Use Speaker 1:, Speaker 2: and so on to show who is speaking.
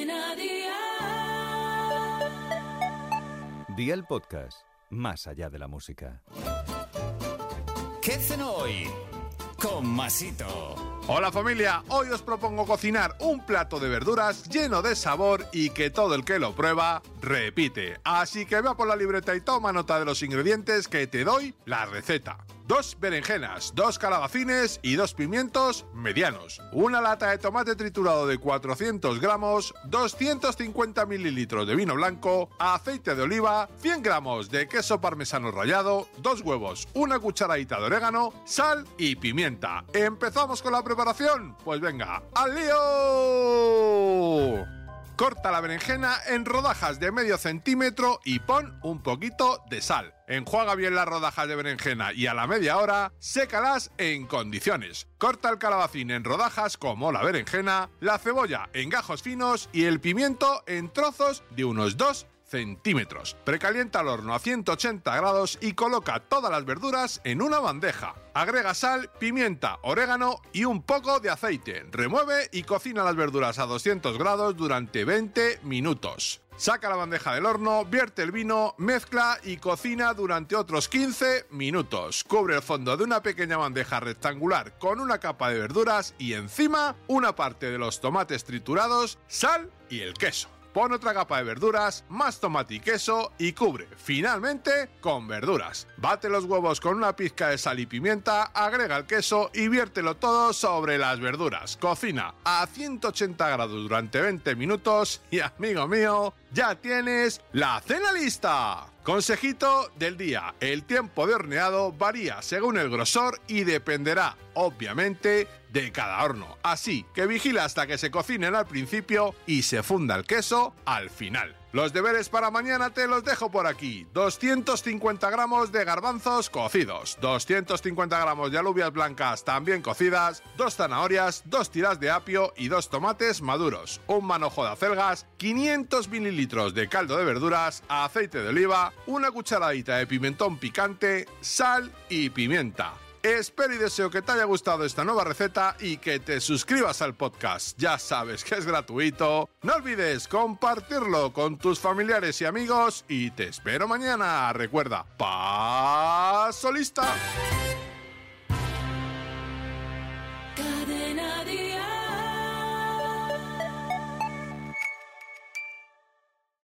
Speaker 1: Cadena Dial.
Speaker 2: Día el podcast, más allá de la música.
Speaker 3: ¿Qué cenó hoy? Con Masito.
Speaker 4: Hola familia, hoy os propongo cocinar un plato de verduras lleno de sabor y que todo el que lo prueba repite. Así que va por la libreta y toma nota de los ingredientes que te doy la receta. Dos berenjenas, dos calabacines y dos pimientos medianos. Una lata de tomate triturado de 400 gramos, 250 mililitros de vino blanco, aceite de oliva, 100 gramos de queso parmesano rallado, dos huevos, una cucharadita de orégano, sal y pimienta. ¿Empezamos con la preparación? Pues venga, ¡al lío! Corta la berenjena en rodajas de medio centímetro y pon un poquito de sal. Enjuaga bien las rodajas de berenjena y a la media hora sécalas en condiciones. Corta el calabacín en rodajas como la berenjena, la cebolla en gajos finos y el pimiento en trozos de unos 2 centímetros. Precalienta el horno a 180 grados y coloca todas las verduras en una bandeja. Agrega sal, pimienta, orégano y un poco de aceite. Remueve y cocina las verduras a 200 grados durante 20 minutos. Saca la bandeja del horno, vierte el vino, mezcla y cocina durante otros 15 minutos. Cubre el fondo de una pequeña bandeja rectangular con una capa de verduras y encima una parte de los tomates triturados, sal y el queso. Pon otra capa de verduras, más tomate y queso y cubre, finalmente, con verduras. Bate los huevos con una pizca de sal y pimienta, agrega el queso y viértelo todo sobre las verduras. Cocina a 180 grados durante 20 minutos y, amigo mío, ya tienes la cena lista. Consejito del día. El tiempo de horneado varía según el grosor y dependerá, obviamente, de cada horno. Así que vigila hasta que se cocinen al principio y se funda el queso al final. Los deberes para mañana te los dejo por aquí. 250 gramos de garbanzos cocidos, 250 gramos de alubias blancas también cocidas, dos zanahorias, dos tiras de apio y dos tomates maduros, un manojo de acelgas, 500 mililitros de caldo de verduras, aceite de oliva, una cucharadita de pimentón picante, sal y pimienta. Espero y deseo que te haya gustado esta nueva receta y que te suscribas al podcast. Ya sabes que es gratuito. No olvides compartirlo con tus familiares y amigos y te espero mañana. Recuerda, paso lista.